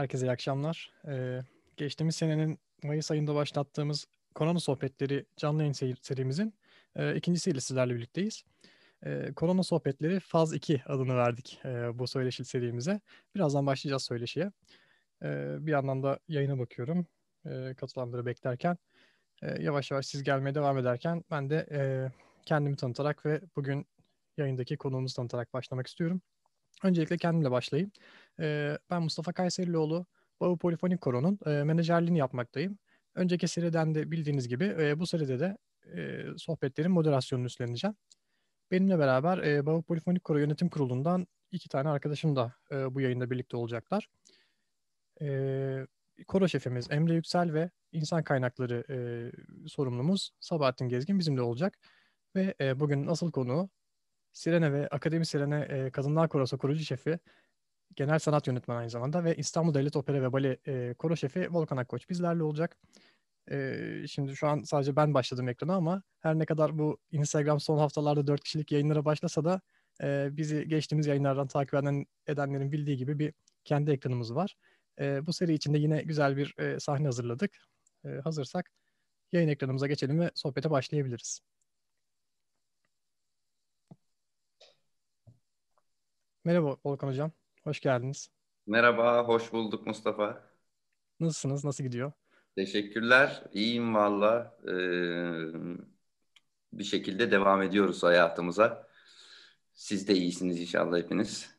Herkese iyi akşamlar. Ee, geçtiğimiz senenin Mayıs ayında başlattığımız Korona Sohbetleri canlı yayın serimizin e, ikincisiyle sizlerle birlikteyiz. E, Korona Sohbetleri Faz 2 adını verdik e, bu söyleşi serimize. Birazdan başlayacağız söyleşiye. E, bir yandan da yayına bakıyorum e, katılanları beklerken. E, yavaş yavaş siz gelmeye devam ederken ben de e, kendimi tanıtarak ve bugün yayındaki konuğumuzu tanıtarak başlamak istiyorum. Öncelikle kendimle başlayayım. E, ben Mustafa Kayserilioğlu, Bağı Polifonik Koro'nun e, menajerliğini yapmaktayım. Önceki seriden de bildiğiniz gibi e, bu seride de e, sohbetlerin moderasyonunu üstleneceğim. Benimle beraber e, Bağı Polifonik Koro Yönetim Kurulu'ndan iki tane arkadaşım da bu yayında birlikte olacaklar. Koro şefimiz Emre Yüksel ve insan kaynakları sorumlumuz Sabahattin Gezgin bizimle olacak. Ve bugün asıl konu Sirene ve Akademi Sirene e, Kadınlar Korosu kurucu şefi, genel sanat yönetmeni aynı zamanda ve İstanbul Devlet Opera ve Bale e, koro şefi Volkan Akkoç bizlerle olacak. E, şimdi şu an sadece ben başladım ekrana ama her ne kadar bu Instagram son haftalarda dört kişilik yayınlara başlasa da e, bizi geçtiğimiz yayınlardan takip eden, edenlerin bildiği gibi bir kendi ekranımız var. E, bu seri içinde yine güzel bir e, sahne hazırladık. E, hazırsak yayın ekranımıza geçelim ve sohbete başlayabiliriz. Merhaba Volkan Hocam. Hoş geldiniz. Merhaba, hoş bulduk Mustafa. Nasılsınız? Nasıl gidiyor? Teşekkürler. İyiyim valla. Ee, bir şekilde devam ediyoruz hayatımıza. Siz de iyisiniz inşallah hepiniz.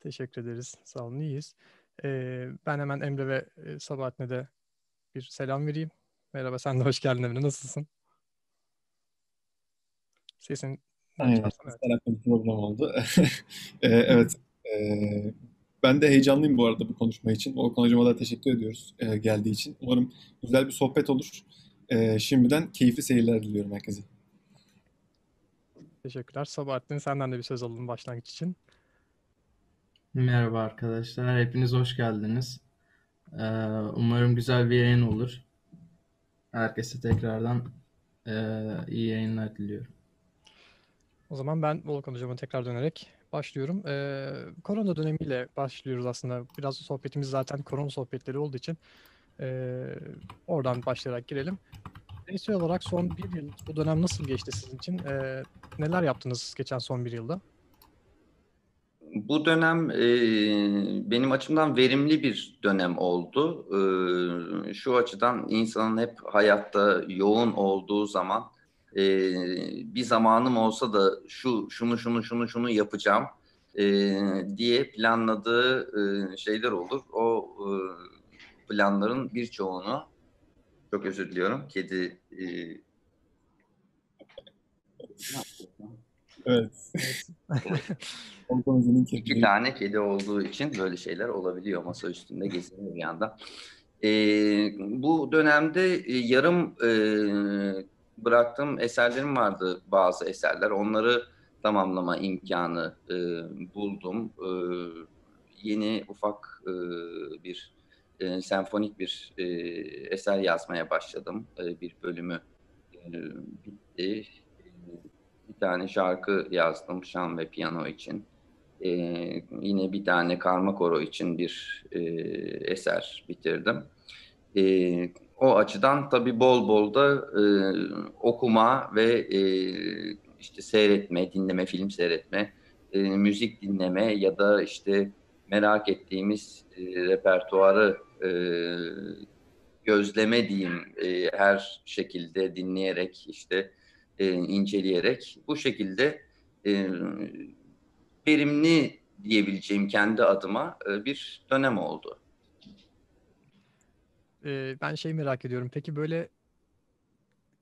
Teşekkür ederiz. Sağ olun, iyiyiz. Ee, ben hemen Emre ve e, Sabahattin'e de bir selam vereyim. Merhaba, sen de hoş geldin Emre. Nasılsın? Sesin Aynen. Evet. bir problem oldu. Ee, evet. Ee, ben de heyecanlıyım bu arada bu konuşma için. Volkan Hocama da teşekkür ediyoruz e, geldiği için. Umarım güzel bir sohbet olur. Şimdiden keyifli seyirler diliyorum herkese. Teşekkürler. Sabahattin senden de bir söz alalım başlangıç için. Merhaba arkadaşlar. Hepiniz hoş geldiniz. Ee, umarım güzel bir yayın olur. Herkese tekrardan e, iyi yayınlar diliyorum. O zaman ben Volkan Hocam'a tekrar dönerek başlıyorum. Ee, korona dönemiyle başlıyoruz aslında. Biraz sohbetimiz zaten korona sohbetleri olduğu için e, oradan başlayarak girelim. Bireysel olarak son bir yıl bu dönem nasıl geçti sizin için? E, neler yaptınız geçen son bir yılda? Bu dönem e, benim açımdan verimli bir dönem oldu. E, şu açıdan insanın hep hayatta yoğun olduğu zaman e, bir zamanım olsa da şu şunu şunu şunu şunu yapacağım e, diye planladığı e, şeyler olur. O e, planların birçoğunu çok özür diliyorum. Kedi e, Evet. İki tane kedi olduğu için böyle şeyler olabiliyor. Masa üstünde geziniyor bir yandan. E, bu dönemde yarım e, bıraktığım eserlerim vardı bazı eserler. Onları tamamlama imkanı e, buldum. E, yeni ufak e, bir e, senfonik bir e, eser yazmaya başladım. E, bir bölümü e, bitti. Bir tane şarkı yazdım şan ve piyano için. E, yine bir tane karma koro için bir e, eser bitirdim. E, o açıdan tabii bol bol da e, okuma ve e, işte seyretme, dinleme, film seyretme, e, müzik dinleme ya da işte merak ettiğimiz e, repertuarı e, gözleme diyeyim e, her şekilde dinleyerek işte e, inceleyerek bu şekilde e, verimli diyebileceğim kendi adıma e, bir dönem oldu e, ben şey merak ediyorum. Peki böyle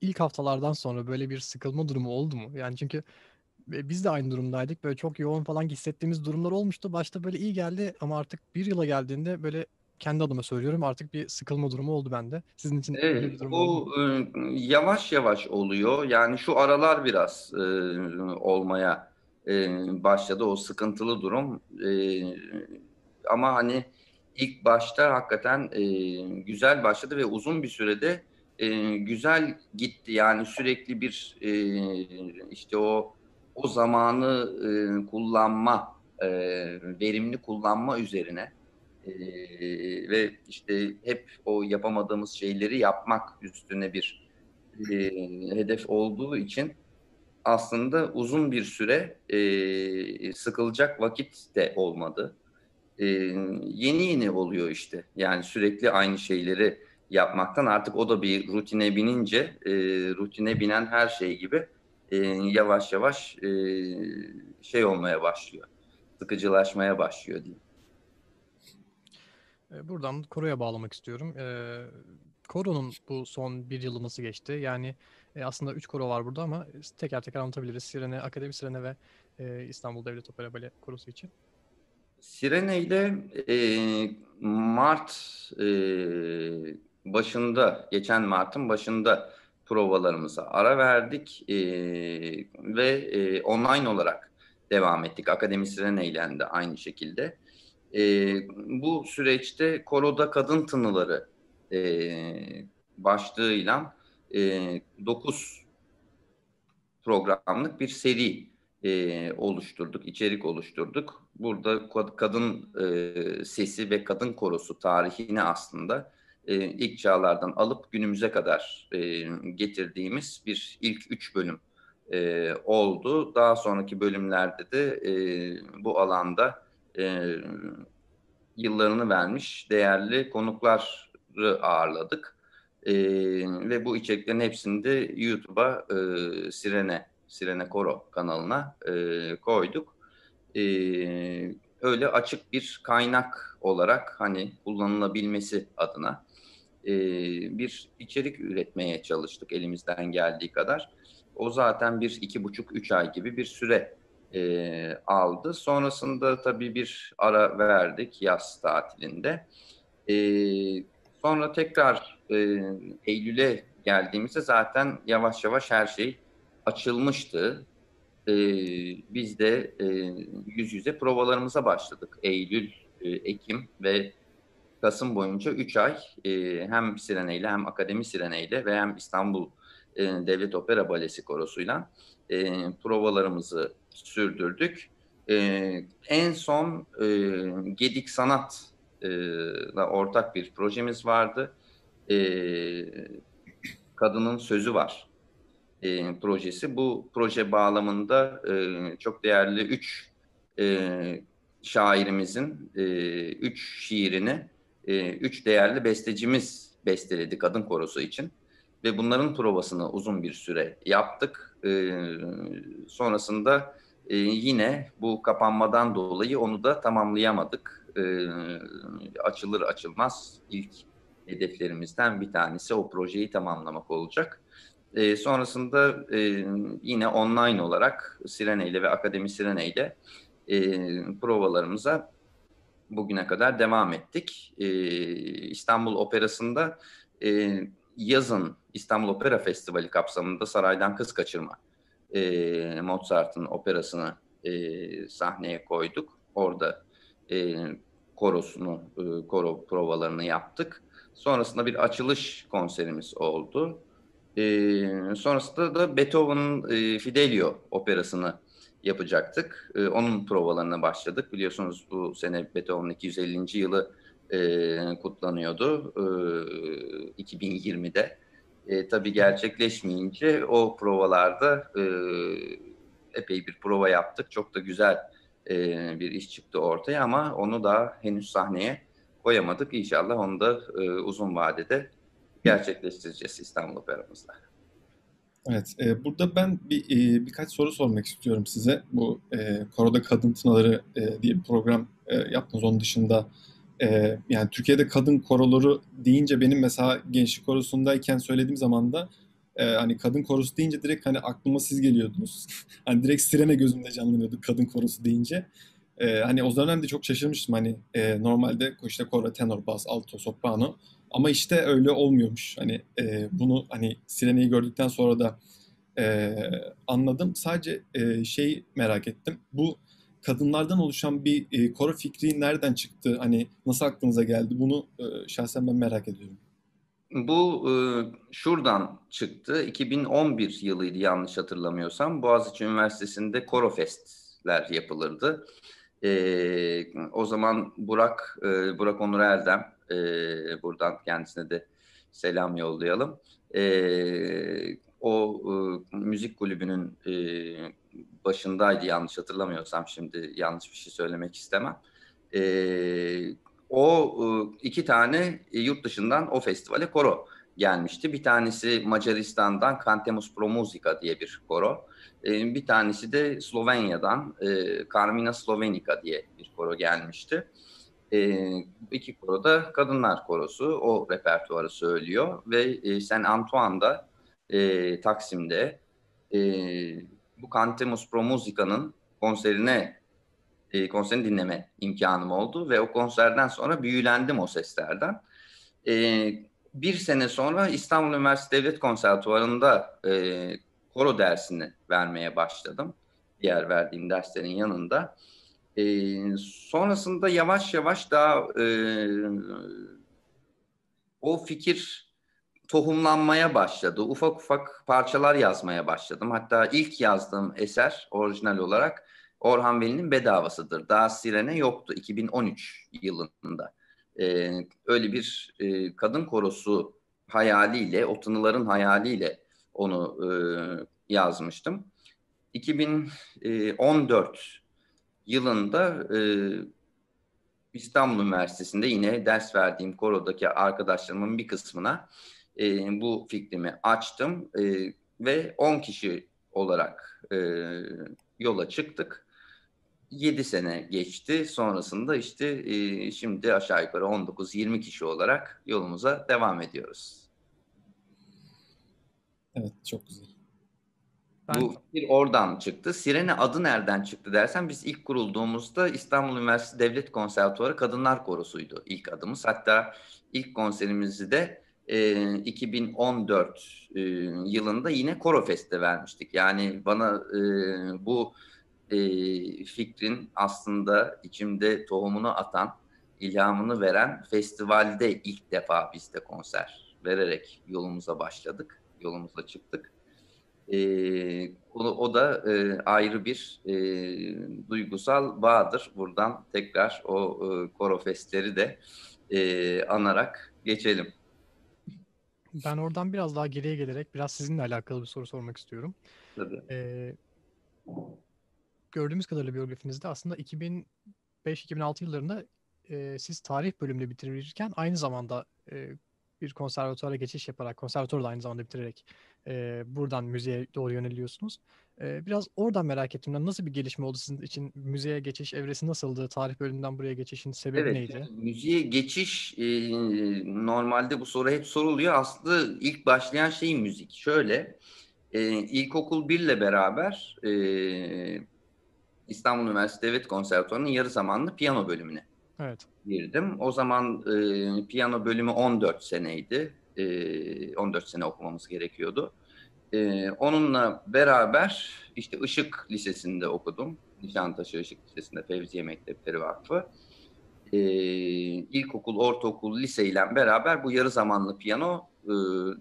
ilk haftalardan sonra böyle bir sıkılma durumu oldu mu? Yani çünkü biz de aynı durumdaydık. Böyle çok yoğun falan hissettiğimiz durumlar olmuştu. Başta böyle iyi geldi ama artık bir yıla geldiğinde böyle kendi adıma söylüyorum artık bir sıkılma durumu oldu bende. Sizin için evet, bir durum oldu mu? yavaş yavaş oluyor. Yani şu aralar biraz e, olmaya e, başladı o sıkıntılı durum. E, ama hani ilk başta hakikaten e, güzel başladı ve uzun bir sürede e, güzel gitti. Yani sürekli bir e, işte o o zamanı e, kullanma, e, verimli kullanma üzerine E, ve işte hep o yapamadığımız şeyleri yapmak üstüne bir e, hedef olduğu için aslında uzun bir süre e, sıkılacak vakit de olmadı. E, yeni yeni oluyor işte. Yani sürekli aynı şeyleri yapmaktan artık o da bir rutine binince e, rutine binen her şey gibi e, yavaş yavaş e, şey olmaya başlıyor. Sıkıcılaşmaya başlıyor diyeyim. Buradan Koro'ya bağlamak istiyorum. E, Koro'nun bu son bir yılı nasıl geçti? Yani e, aslında üç koro var burada ama teker teker anlatabiliriz. Sirene, Akademi Sirene ve e, İstanbul Devlet Opera Bale Korosu için. Sirene ile e, Mart e, başında, geçen Mart'ın başında provalarımıza ara verdik e, ve e, online olarak devam ettik. Akademi Sirene ile de aynı şekilde. E, bu süreçte koroda kadın tınıları e, başlığıyla e, 9 programlık bir seri e, oluşturduk, içerik oluşturduk. Burada kadın e, sesi ve kadın korosu tarihini aslında e, ilk çağlardan alıp günümüze kadar e, getirdiğimiz bir ilk üç bölüm e, oldu. Daha sonraki bölümlerde de e, bu alanda e, yıllarını vermiş değerli konukları ağırladık. E, ve bu içeriklerin hepsini de YouTube'a e, Sirene, Sirene Koro kanalına e, koyduk. E, öyle açık bir kaynak olarak hani kullanılabilmesi adına e, bir içerik üretmeye çalıştık elimizden geldiği kadar. O zaten bir iki buçuk üç ay gibi bir süre e, aldı. Sonrasında tabii bir ara verdik yaz tatilinde. E, sonra tekrar e, Eylül'e geldiğimizde zaten yavaş yavaş her şey açılmıştı. E, biz de e, yüz yüze provalarımıza başladık. Eylül, e, Ekim ve Kasım boyunca 3 ay e, hem Sirene ile hem Akademi Sirene ile ve hem İstanbul e, Devlet Opera Balesi Korosu'yla e, provalarımızı sürdürdük. E, en son e, Gedik Sanat ile ortak bir projemiz vardı. E, Kadının Sözü Var e, projesi. Bu proje bağlamında e, çok değerli üç e, şairimizin e, üç şiirini e, üç değerli bestecimiz besteledi kadın korosu için. Ve bunların provasını uzun bir süre yaptık. E, sonrasında e, yine bu kapanmadan dolayı onu da tamamlayamadık. E, açılır açılmaz ilk hedeflerimizden bir tanesi o projeyi tamamlamak olacak. E, sonrasında e, yine online olarak Sirene ile ve Akademi Sirene ile e, provalarımıza bugüne kadar devam ettik. E, İstanbul Operası'nda e, yazın İstanbul Opera Festivali kapsamında Saraydan Kız Kaçırma e, Mozart'ın operasını e, sahneye koyduk. Orada e, korosunu, e, koro provalarını yaptık. Sonrasında bir açılış konserimiz oldu. E, sonrasında da Beethoven'ın e, Fidelio operasını yapacaktık. E, onun provalarına başladık. Biliyorsunuz bu sene Beethoven'ın 250. yılı e, kutlanıyordu e, 2020'de. E, tabii gerçekleşmeyince o provalarda e, epey bir prova yaptık. Çok da güzel e, bir iş çıktı ortaya ama onu da henüz sahneye koyamadık. İnşallah onu da e, uzun vadede gerçekleştireceğiz İstanbul Operamızda. Evet, e, burada ben bir e, birkaç soru sormak istiyorum size. Bu e, Koroda Kadın Tınaları e, diye bir program e, yaptınız. Onun dışında e, yani Türkiye'de kadın koroları deyince benim mesela gençlik korosundayken söylediğim zaman da e, hani kadın korosu deyince direkt hani aklıma siz geliyordunuz. hani direkt Sirene gözümde canlanıyordu kadın korosu deyince. E, hani o dönemde çok şaşırmıştım hani e, normalde işte koro, tenor, bas, alto, soprano ama işte öyle olmuyormuş. Hani e, bunu hani Sirene'yi gördükten sonra da e, anladım. Sadece e, şey merak ettim. Bu kadınlardan oluşan bir e, koro fikri nereden çıktı? Hani nasıl aklınıza geldi? Bunu e, şahsen ben merak ediyorum. Bu e, şuradan çıktı. 2011 yılıydı yanlış hatırlamıyorsam. Boğaziçi Üniversitesi'nde Koro Festler yapılırdı. E, o zaman Burak, e, Burak Onur Erdem, e, buradan kendisine de selam yollayalım. E, o e, müzik kulübünün e, başındaydı yanlış hatırlamıyorsam şimdi yanlış bir şey söylemek istemem. E, o e, iki tane yurt dışından o festivale koro gelmişti. Bir tanesi Macaristan'dan Cantemus Pro Musica diye bir koro. E, bir tanesi de Slovenya'dan e, Carmina Slovenica diye bir koro gelmişti. E, iki koro da kadınlar korosu. O repertuarı söylüyor ve e, Saint Antoine'da e, Taksim'de e, bu Cantemus Pro Musica'nın konserine e, konserini dinleme imkanım oldu ve o konserden sonra büyülendim o seslerden. E, bir sene sonra İstanbul Üniversitesi Devlet Konservatuvarı'nda e, koro dersini vermeye başladım. Diğer verdiğim derslerin yanında. E, sonrasında yavaş yavaş daha e, o fikir tohumlanmaya başladı. Ufak ufak parçalar yazmaya başladım. Hatta ilk yazdığım eser orijinal olarak Orhan Veli'nin Bedavasıdır. Daha Sirene yoktu 2013 yılında. Ee, öyle bir e, kadın korosu hayaliyle, o hayaliyle onu e, yazmıştım. 2014 yılında e, İstanbul Üniversitesi'nde yine ders verdiğim korodaki arkadaşlarımın bir kısmına e, bu fikrimi açtım e, ve 10 kişi olarak e, yola çıktık. 7 sene geçti. Sonrasında işte e, şimdi aşağı yukarı 19-20 kişi olarak yolumuza devam ediyoruz. Evet, çok güzel. Ben... Bu bir oradan çıktı. Sirene adı nereden çıktı dersen biz ilk kurulduğumuzda İstanbul Üniversitesi Devlet Konservatuarı Kadınlar Korosu'ydu ilk adımız. Hatta ilk konserimizi de e, 2014 e, yılında yine Korofest'te vermiştik. Yani bana e, bu e, fikrin aslında içimde tohumunu atan, ilhamını veren festivalde ilk defa biz de konser vererek yolumuza başladık, yolumuza çıktık. E, o, o da e, ayrı bir e, duygusal bağdır. Buradan tekrar o e, korofestleri de e, anarak geçelim. Ben oradan biraz daha geriye gelerek biraz sizinle alakalı bir soru sormak istiyorum. Tabii. Ee, gördüğümüz kadarıyla biyografinizde aslında 2005-2006 yıllarında e, siz tarih bölümünü bitirirken aynı zamanda e, bir konservatuara geçiş yaparak, konservatuarı da aynı zamanda bitirerek e, buradan müziğe doğru yöneliyorsunuz. E, biraz oradan merak ettim. Nasıl bir gelişme oldu sizin için? Müziğe geçiş evresi nasıldı? Tarih bölümünden buraya geçişin sebebi evet, neydi? Müziğe geçiş e, normalde bu soru hep soruluyor. Aslında ilk başlayan şey müzik. Şöyle, e, ilkokul 1 ile beraber e, İstanbul Üniversitesi Devlet Konservatuvarı'nın yarı zamanlı piyano bölümüne evet. girdim. O zaman e, piyano bölümü 14 seneydi. E, 14 sene okumamız gerekiyordu. E, onunla beraber işte Işık Lisesi'nde okudum. Nişantaşı Işık Lisesi'nde Fevziye Mektepleri Vakfı. E, ilkokul, ortaokul, liseyle beraber bu yarı zamanlı piyano e,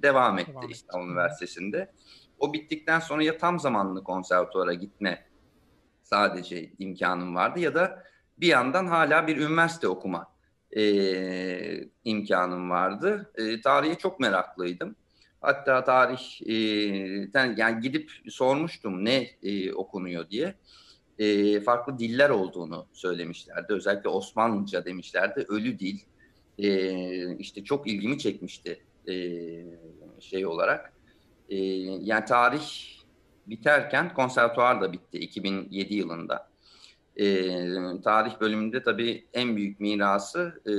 devam etti devam İstanbul etti. Üniversitesi'nde. O bittikten sonra ya tam zamanlı konservatuvara gitme sadece imkanım vardı ya da bir yandan hala bir üniversite okuma e, imkanım vardı. E, tarihe çok meraklıydım. Hatta tarih e, yani gidip sormuştum ne e, okunuyor diye. E, farklı diller olduğunu söylemişlerdi. Özellikle Osmanlıca demişlerdi. Ölü dil. E, işte çok ilgimi çekmişti e, şey olarak. E, yani tarih biterken konservatuar da bitti 2007 yılında. E, tarih bölümünde tabii en büyük mirası e,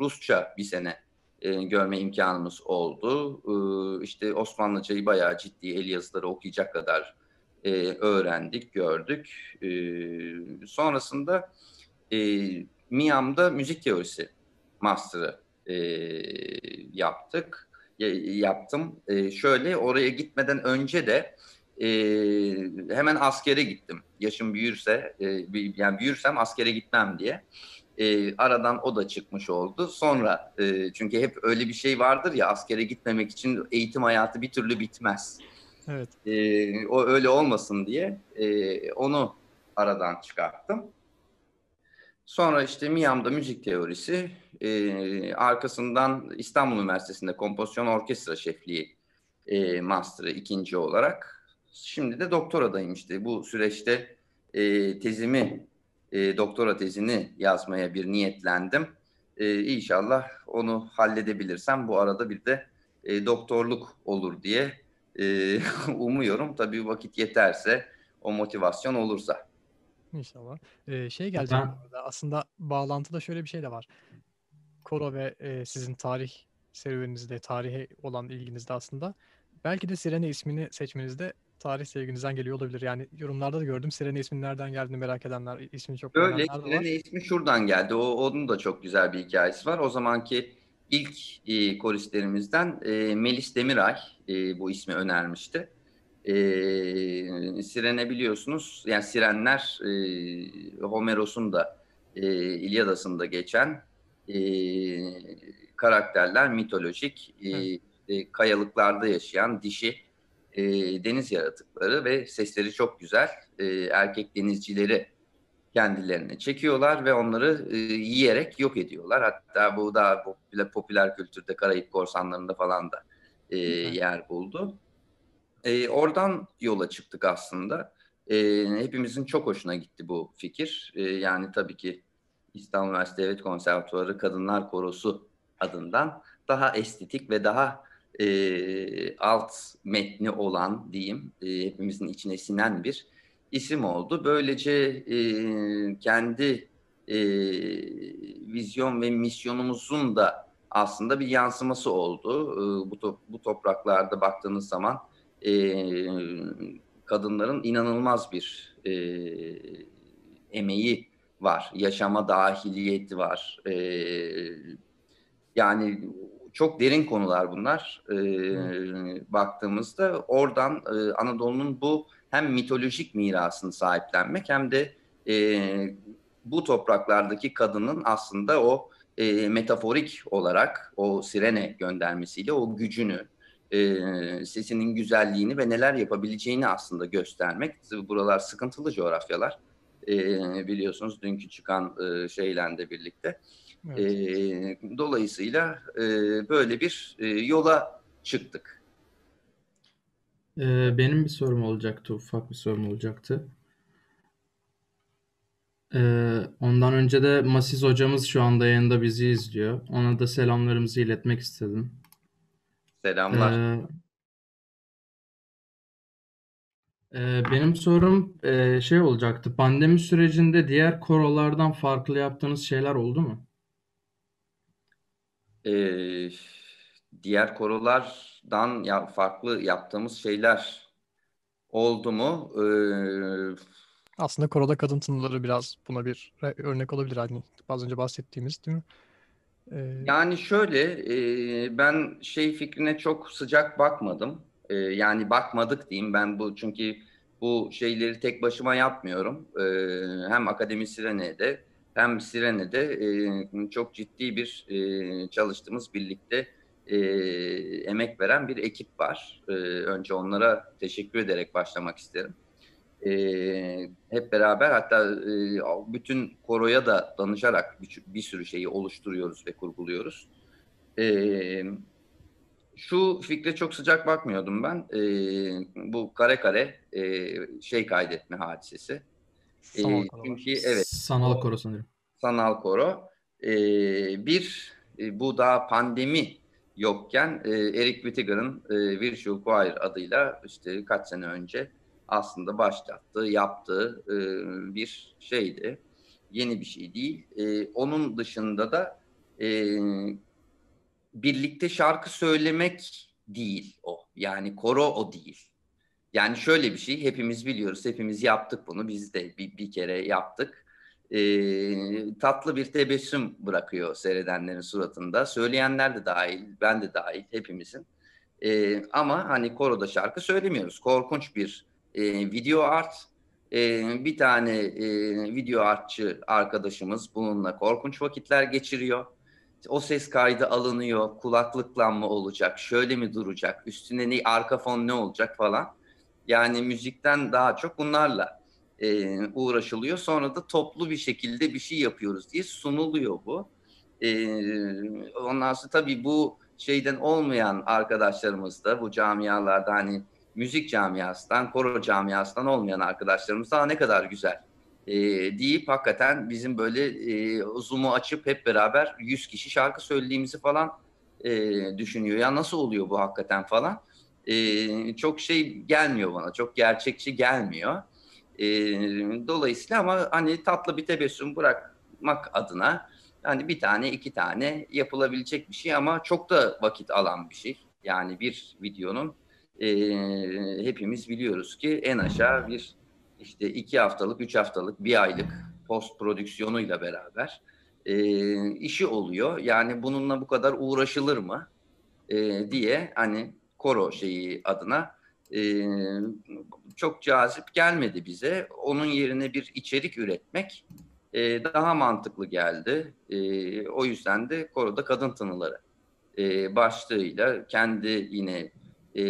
Rusça bir sene e, görme imkanımız oldu. E, işte Osmanlıcayı bayağı ciddi el yazıları okuyacak kadar e, öğrendik, gördük. E, sonrasında e, MİAM'da müzik teorisi master'ı e, yaptık. E, yaptım. E, şöyle oraya gitmeden önce de e, hemen askere gittim. Yaşım büyürse, e, yani büyürsem askere gitmem diye. E, aradan o da çıkmış oldu. Sonra e, çünkü hep öyle bir şey vardır ya askere gitmemek için eğitim hayatı bir türlü bitmez. Evet. E, o öyle olmasın diye e, onu aradan çıkarttım. Sonra işte Miami'da müzik teorisi, e, arkasından İstanbul Üniversitesi'nde kompozisyon orkestra şefliği e, master'ı ikinci olarak. Şimdi de doktoradayım işte. Bu süreçte e, tezimi, e, doktora tezini yazmaya bir niyetlendim. E, inşallah onu halledebilirsem bu arada bir de e, doktorluk olur diye e, umuyorum. Tabii vakit yeterse, o motivasyon olursa. İnşallah. Ee, şey gelecek burada. Aslında bağlantıda şöyle bir şey de var. Koro ve e, sizin tarih serüveninizde, tarihe olan ilginizde aslında belki de Sirene ismini seçmenizde tarih sevginizden geliyor olabilir. Yani yorumlarda da gördüm Sirene isminin nereden geldiğini merak edenler, ismini çok Böyle. Sirene ismi şuradan geldi. O, onun da çok güzel bir hikayesi var. O zamanki ilk e, koristlerimizden e, Melis Demiray e, bu ismi önermişti. E, Sirene biliyorsunuz, yani Sirenler e, Homeros'un da e, İlyadası'nda geçen e, karakterler, mitolojik, e, e, kayalıklarda yaşayan dişi e, deniz yaratıkları ve sesleri çok güzel. E, erkek denizcileri kendilerine çekiyorlar ve onları e, yiyerek yok ediyorlar. Hatta bu daha popüler, popüler kültürde Karayip korsanlarında falan da e, yer buldu. E, oradan yola çıktık aslında. E, hepimizin çok hoşuna gitti bu fikir. E, yani tabii ki İstanbul Üniversitesi Devlet Konservatuarı Kadınlar Korosu adından daha estetik ve daha e, alt metni olan diyeyim e, hepimizin içine sinen bir isim oldu. Böylece e, kendi e, vizyon ve misyonumuzun da aslında bir yansıması oldu. E, bu, to- bu topraklarda baktığınız zaman e, kadınların inanılmaz bir e, emeği var. Yaşama dahiliyeti var. E, yani çok derin konular bunlar. E, baktığımızda oradan e, Anadolu'nun bu hem mitolojik mirasını sahiplenmek hem de e, bu topraklardaki kadının aslında o e, metaforik olarak o sirene göndermesiyle o gücünü, e, sesinin güzelliğini ve neler yapabileceğini aslında göstermek. Buralar sıkıntılı coğrafyalar. E, biliyorsunuz dünkü çıkan e, şeyle de birlikte. Evet. E, dolayısıyla e, böyle bir e, yola çıktık. Ee, benim bir sorum olacaktı, ufak bir sorum olacaktı. Ee, ondan önce de Masiz hocamız şu anda yayında bizi izliyor. Ona da selamlarımızı iletmek istedim. Selamlar. Ee, e, benim sorum e, şey olacaktı. Pandemi sürecinde diğer korolardan farklı yaptığınız şeyler oldu mu? Ee, diğer korolardan ya farklı yaptığımız şeyler oldu mu? Ee, Aslında koroda kadın tınıları biraz buna bir örnek olabilir. Hani az önce bahsettiğimiz değil mi? Ee, yani şöyle, e, ben şey fikrine çok sıcak bakmadım. E, yani bakmadık diyeyim ben bu çünkü bu şeyleri tek başıma yapmıyorum. E, hem Akademi Sirene'de hem Sirene'de e, çok ciddi bir e, çalıştığımız birlikte e, emek veren bir ekip var. E, önce onlara teşekkür ederek başlamak isterim. E, hep beraber hatta e, bütün koroya da danışarak bir, bir sürü şeyi oluşturuyoruz ve kurguluyoruz. E, şu fikre çok sıcak bakmıyordum ben. E, bu kare kare e, şey kaydetme hadisesi. Sanal koro var. çünkü evet Sanal koro sanırım. sanal koro. E, bir e, bu daha pandemi yokken e, Eric Whittaker'ın e, Virtual Choir adıyla işte kaç sene önce aslında başlattığı, yaptığı e, bir şeydi. Yeni bir şey değil. E, onun dışında da e, birlikte şarkı söylemek değil o. Yani koro o değil. Yani şöyle bir şey hepimiz biliyoruz. Hepimiz yaptık bunu. Biz de bir, bir kere yaptık. Ee, tatlı bir tebessüm bırakıyor seyredenlerin suratında. Söyleyenler de dahil, ben de dahil hepimizin. Ee, ama hani koroda şarkı söylemiyoruz. Korkunç bir e, video art. E, bir tane e, video artçı arkadaşımız bununla korkunç vakitler geçiriyor. O ses kaydı alınıyor. Kulaklıkla mı olacak? Şöyle mi duracak? Üstüne ne arka fon ne olacak falan. Yani müzikten daha çok bunlarla e, uğraşılıyor. Sonra da toplu bir şekilde bir şey yapıyoruz diye sunuluyor bu. E, ondan sonra tabii bu şeyden olmayan arkadaşlarımız da bu camialarda hani müzik camiasından, koro camiasından olmayan arkadaşlarımız daha ne kadar güzel e, deyip hakikaten bizim böyle e, Zoom'u açıp hep beraber 100 kişi şarkı söylediğimizi falan e, düşünüyor. Ya nasıl oluyor bu hakikaten falan. Çok şey gelmiyor bana, çok gerçekçi gelmiyor. Dolayısıyla ama hani tatlı bir tebessüm bırakmak adına hani bir tane iki tane yapılabilecek bir şey ama çok da vakit alan bir şey. Yani bir videonun hepimiz biliyoruz ki en aşağı bir işte iki haftalık, üç haftalık, bir aylık post prodüksiyonuyla beraber e, işi oluyor. Yani bununla bu kadar uğraşılır mı e, diye hani koro şeyi adına e, çok cazip gelmedi bize. Onun yerine bir içerik üretmek e, daha mantıklı geldi. E, o yüzden de koroda kadın tınıları e, başlığıyla kendi yine e,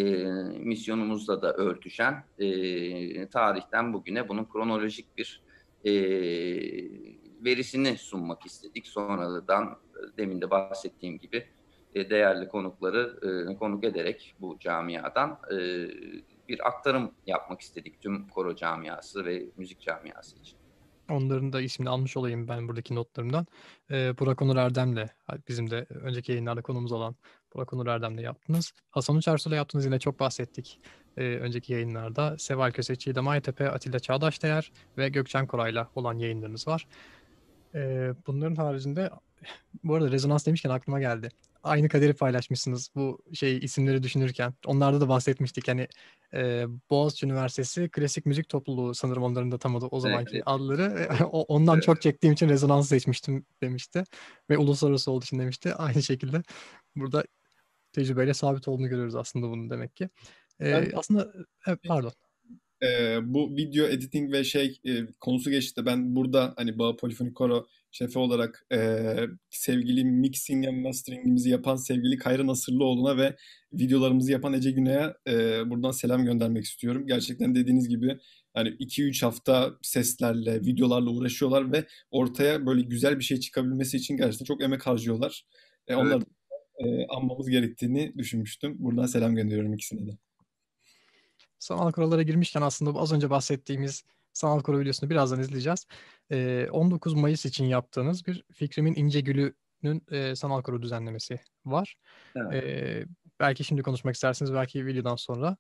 misyonumuzla da örtüşen e, tarihten bugüne bunun kronolojik bir e, verisini sunmak istedik. Sonradan demin de bahsettiğim gibi e, değerli konukları e, konuk ederek bu camiadan e, bir aktarım yapmak istedik tüm koro camiası ve müzik camiası için. Onların da ismini almış olayım ben buradaki notlarımdan. Ee, Burak Onur Erdem'le bizim de önceki yayınlarda konumuz olan Burak Onur Erdem'le yaptınız. Hasan Uçarsu'yla yaptınız yine çok bahsettik e, önceki yayınlarda. Seval Köseçi, Maytepe, Atilla Çağdaş Değer ve Gökçen Koray'la olan yayınlarınız var. E, bunların haricinde bu arada rezonans demişken aklıma geldi aynı kaderi paylaşmışsınız bu şey isimleri düşünürken. Onlarda da bahsetmiştik. Yani e, Boğaziçi Üniversitesi Klasik Müzik Topluluğu sanırım onların da tam adı o zamanki evet. adları. Ondan evet. çok çektiğim için rezonans seçmiştim demişti. Ve uluslararası olduğu için demişti. Aynı şekilde burada tecrübeyle sabit olduğunu görüyoruz aslında bunu demek ki. Ee, ben, aslında evet, pardon. E, bu video editing ve şey e, konusu geçti. Ben burada hani Bağ Polifonik Koro şefi olarak e, sevgili mixing and masteringimizi yapan sevgili Kayra Nasırlıoğlu'na ve videolarımızı yapan Ece Güney'e e, buradan selam göndermek istiyorum. Gerçekten dediğiniz gibi hani 2-3 hafta seslerle, videolarla uğraşıyorlar ve ortaya böyle güzel bir şey çıkabilmesi için gerçekten çok emek harcıyorlar. E, evet. Onları e, anmamız gerektiğini düşünmüştüm. Buradan selam gönderiyorum ikisine de. Sanal kurallara girmişken aslında az önce bahsettiğimiz sanal koro videosunu birazdan izleyeceğiz. E, 19 Mayıs için yaptığınız bir Fikrimin İnce Gülü'nün e, sanal koro düzenlemesi var. Evet. E, belki şimdi konuşmak istersiniz, belki videodan sonra.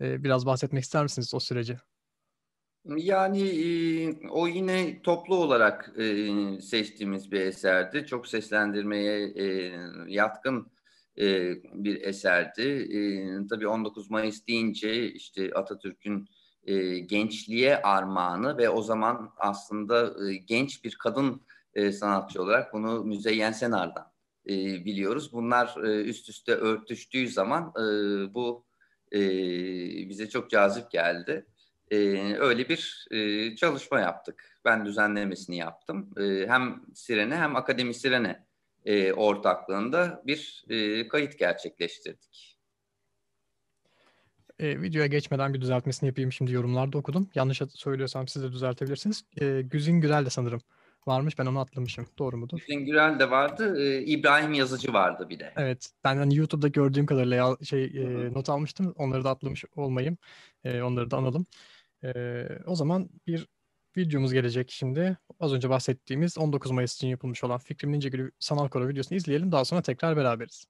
E, biraz bahsetmek ister misiniz o süreci? Yani e, o yine toplu olarak e, seçtiğimiz bir eserdi. Çok seslendirmeye e, yatkın e, bir eserdi. E, tabii 19 Mayıs deyince işte Atatürk'ün e, gençliğe armağanı ve o zaman aslında e, genç bir kadın e, sanatçı olarak bunu Müzeyyen Senar'dan e, biliyoruz. Bunlar e, üst üste örtüştüğü zaman e, bu e, bize çok cazip geldi. E, öyle bir e, çalışma yaptık. Ben düzenlemesini yaptım. E, hem Sirene hem Akademi Sirene e, ortaklığında bir e, kayıt gerçekleştirdik. E, videoya geçmeden bir düzeltmesini yapayım. Şimdi yorumlarda okudum. Yanlış söylüyorsam siz de düzeltebilirsiniz. E, Güzin Gürel de sanırım varmış. Ben onu atlamışım. Doğru mudur? Güzin Gürel de vardı. E, İbrahim Yazıcı vardı bir de. Evet. Ben hani YouTube'da gördüğüm kadarıyla şey e, not almıştım. Onları da atlamış olmayayım. E, onları da analım. E, o zaman bir videomuz gelecek şimdi. Az önce bahsettiğimiz 19 Mayıs için yapılmış olan Fikrim Nince Gülü sanal koro videosunu izleyelim. Daha sonra tekrar beraberiz.